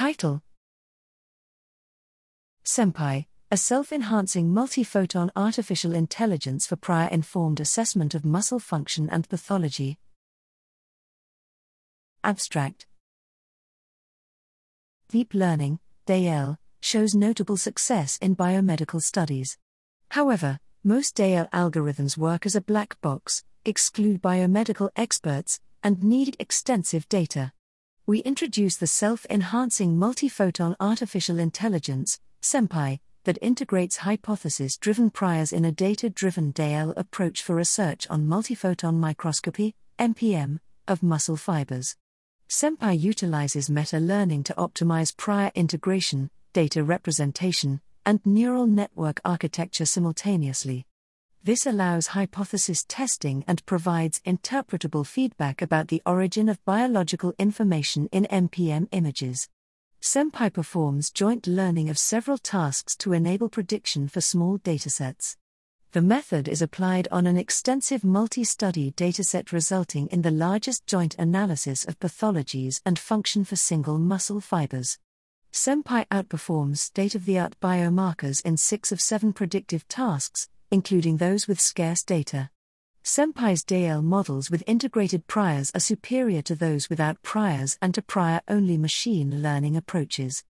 Title SEMPAI, a self enhancing multi-photon artificial intelligence for prior informed assessment of muscle function and pathology. Abstract Deep Learning, DL, shows notable success in biomedical studies. However, most DL algorithms work as a black box, exclude biomedical experts, and need extensive data. We introduce the self enhancing multi-photon artificial intelligence, SEMPAI, that integrates hypothesis driven priors in a data driven DL approach for research on multiphoton microscopy, MPM, of muscle fibers. SEMPAI utilizes meta learning to optimize prior integration, data representation, and neural network architecture simultaneously. This allows hypothesis testing and provides interpretable feedback about the origin of biological information in MPM images. SEMPAI performs joint learning of several tasks to enable prediction for small datasets. The method is applied on an extensive multi study dataset, resulting in the largest joint analysis of pathologies and function for single muscle fibers. SEMPAI outperforms state of the art biomarkers in six of seven predictive tasks, including those with scarce data. SEMPAI's DL models with integrated priors are superior to those without priors and to prior only machine learning approaches.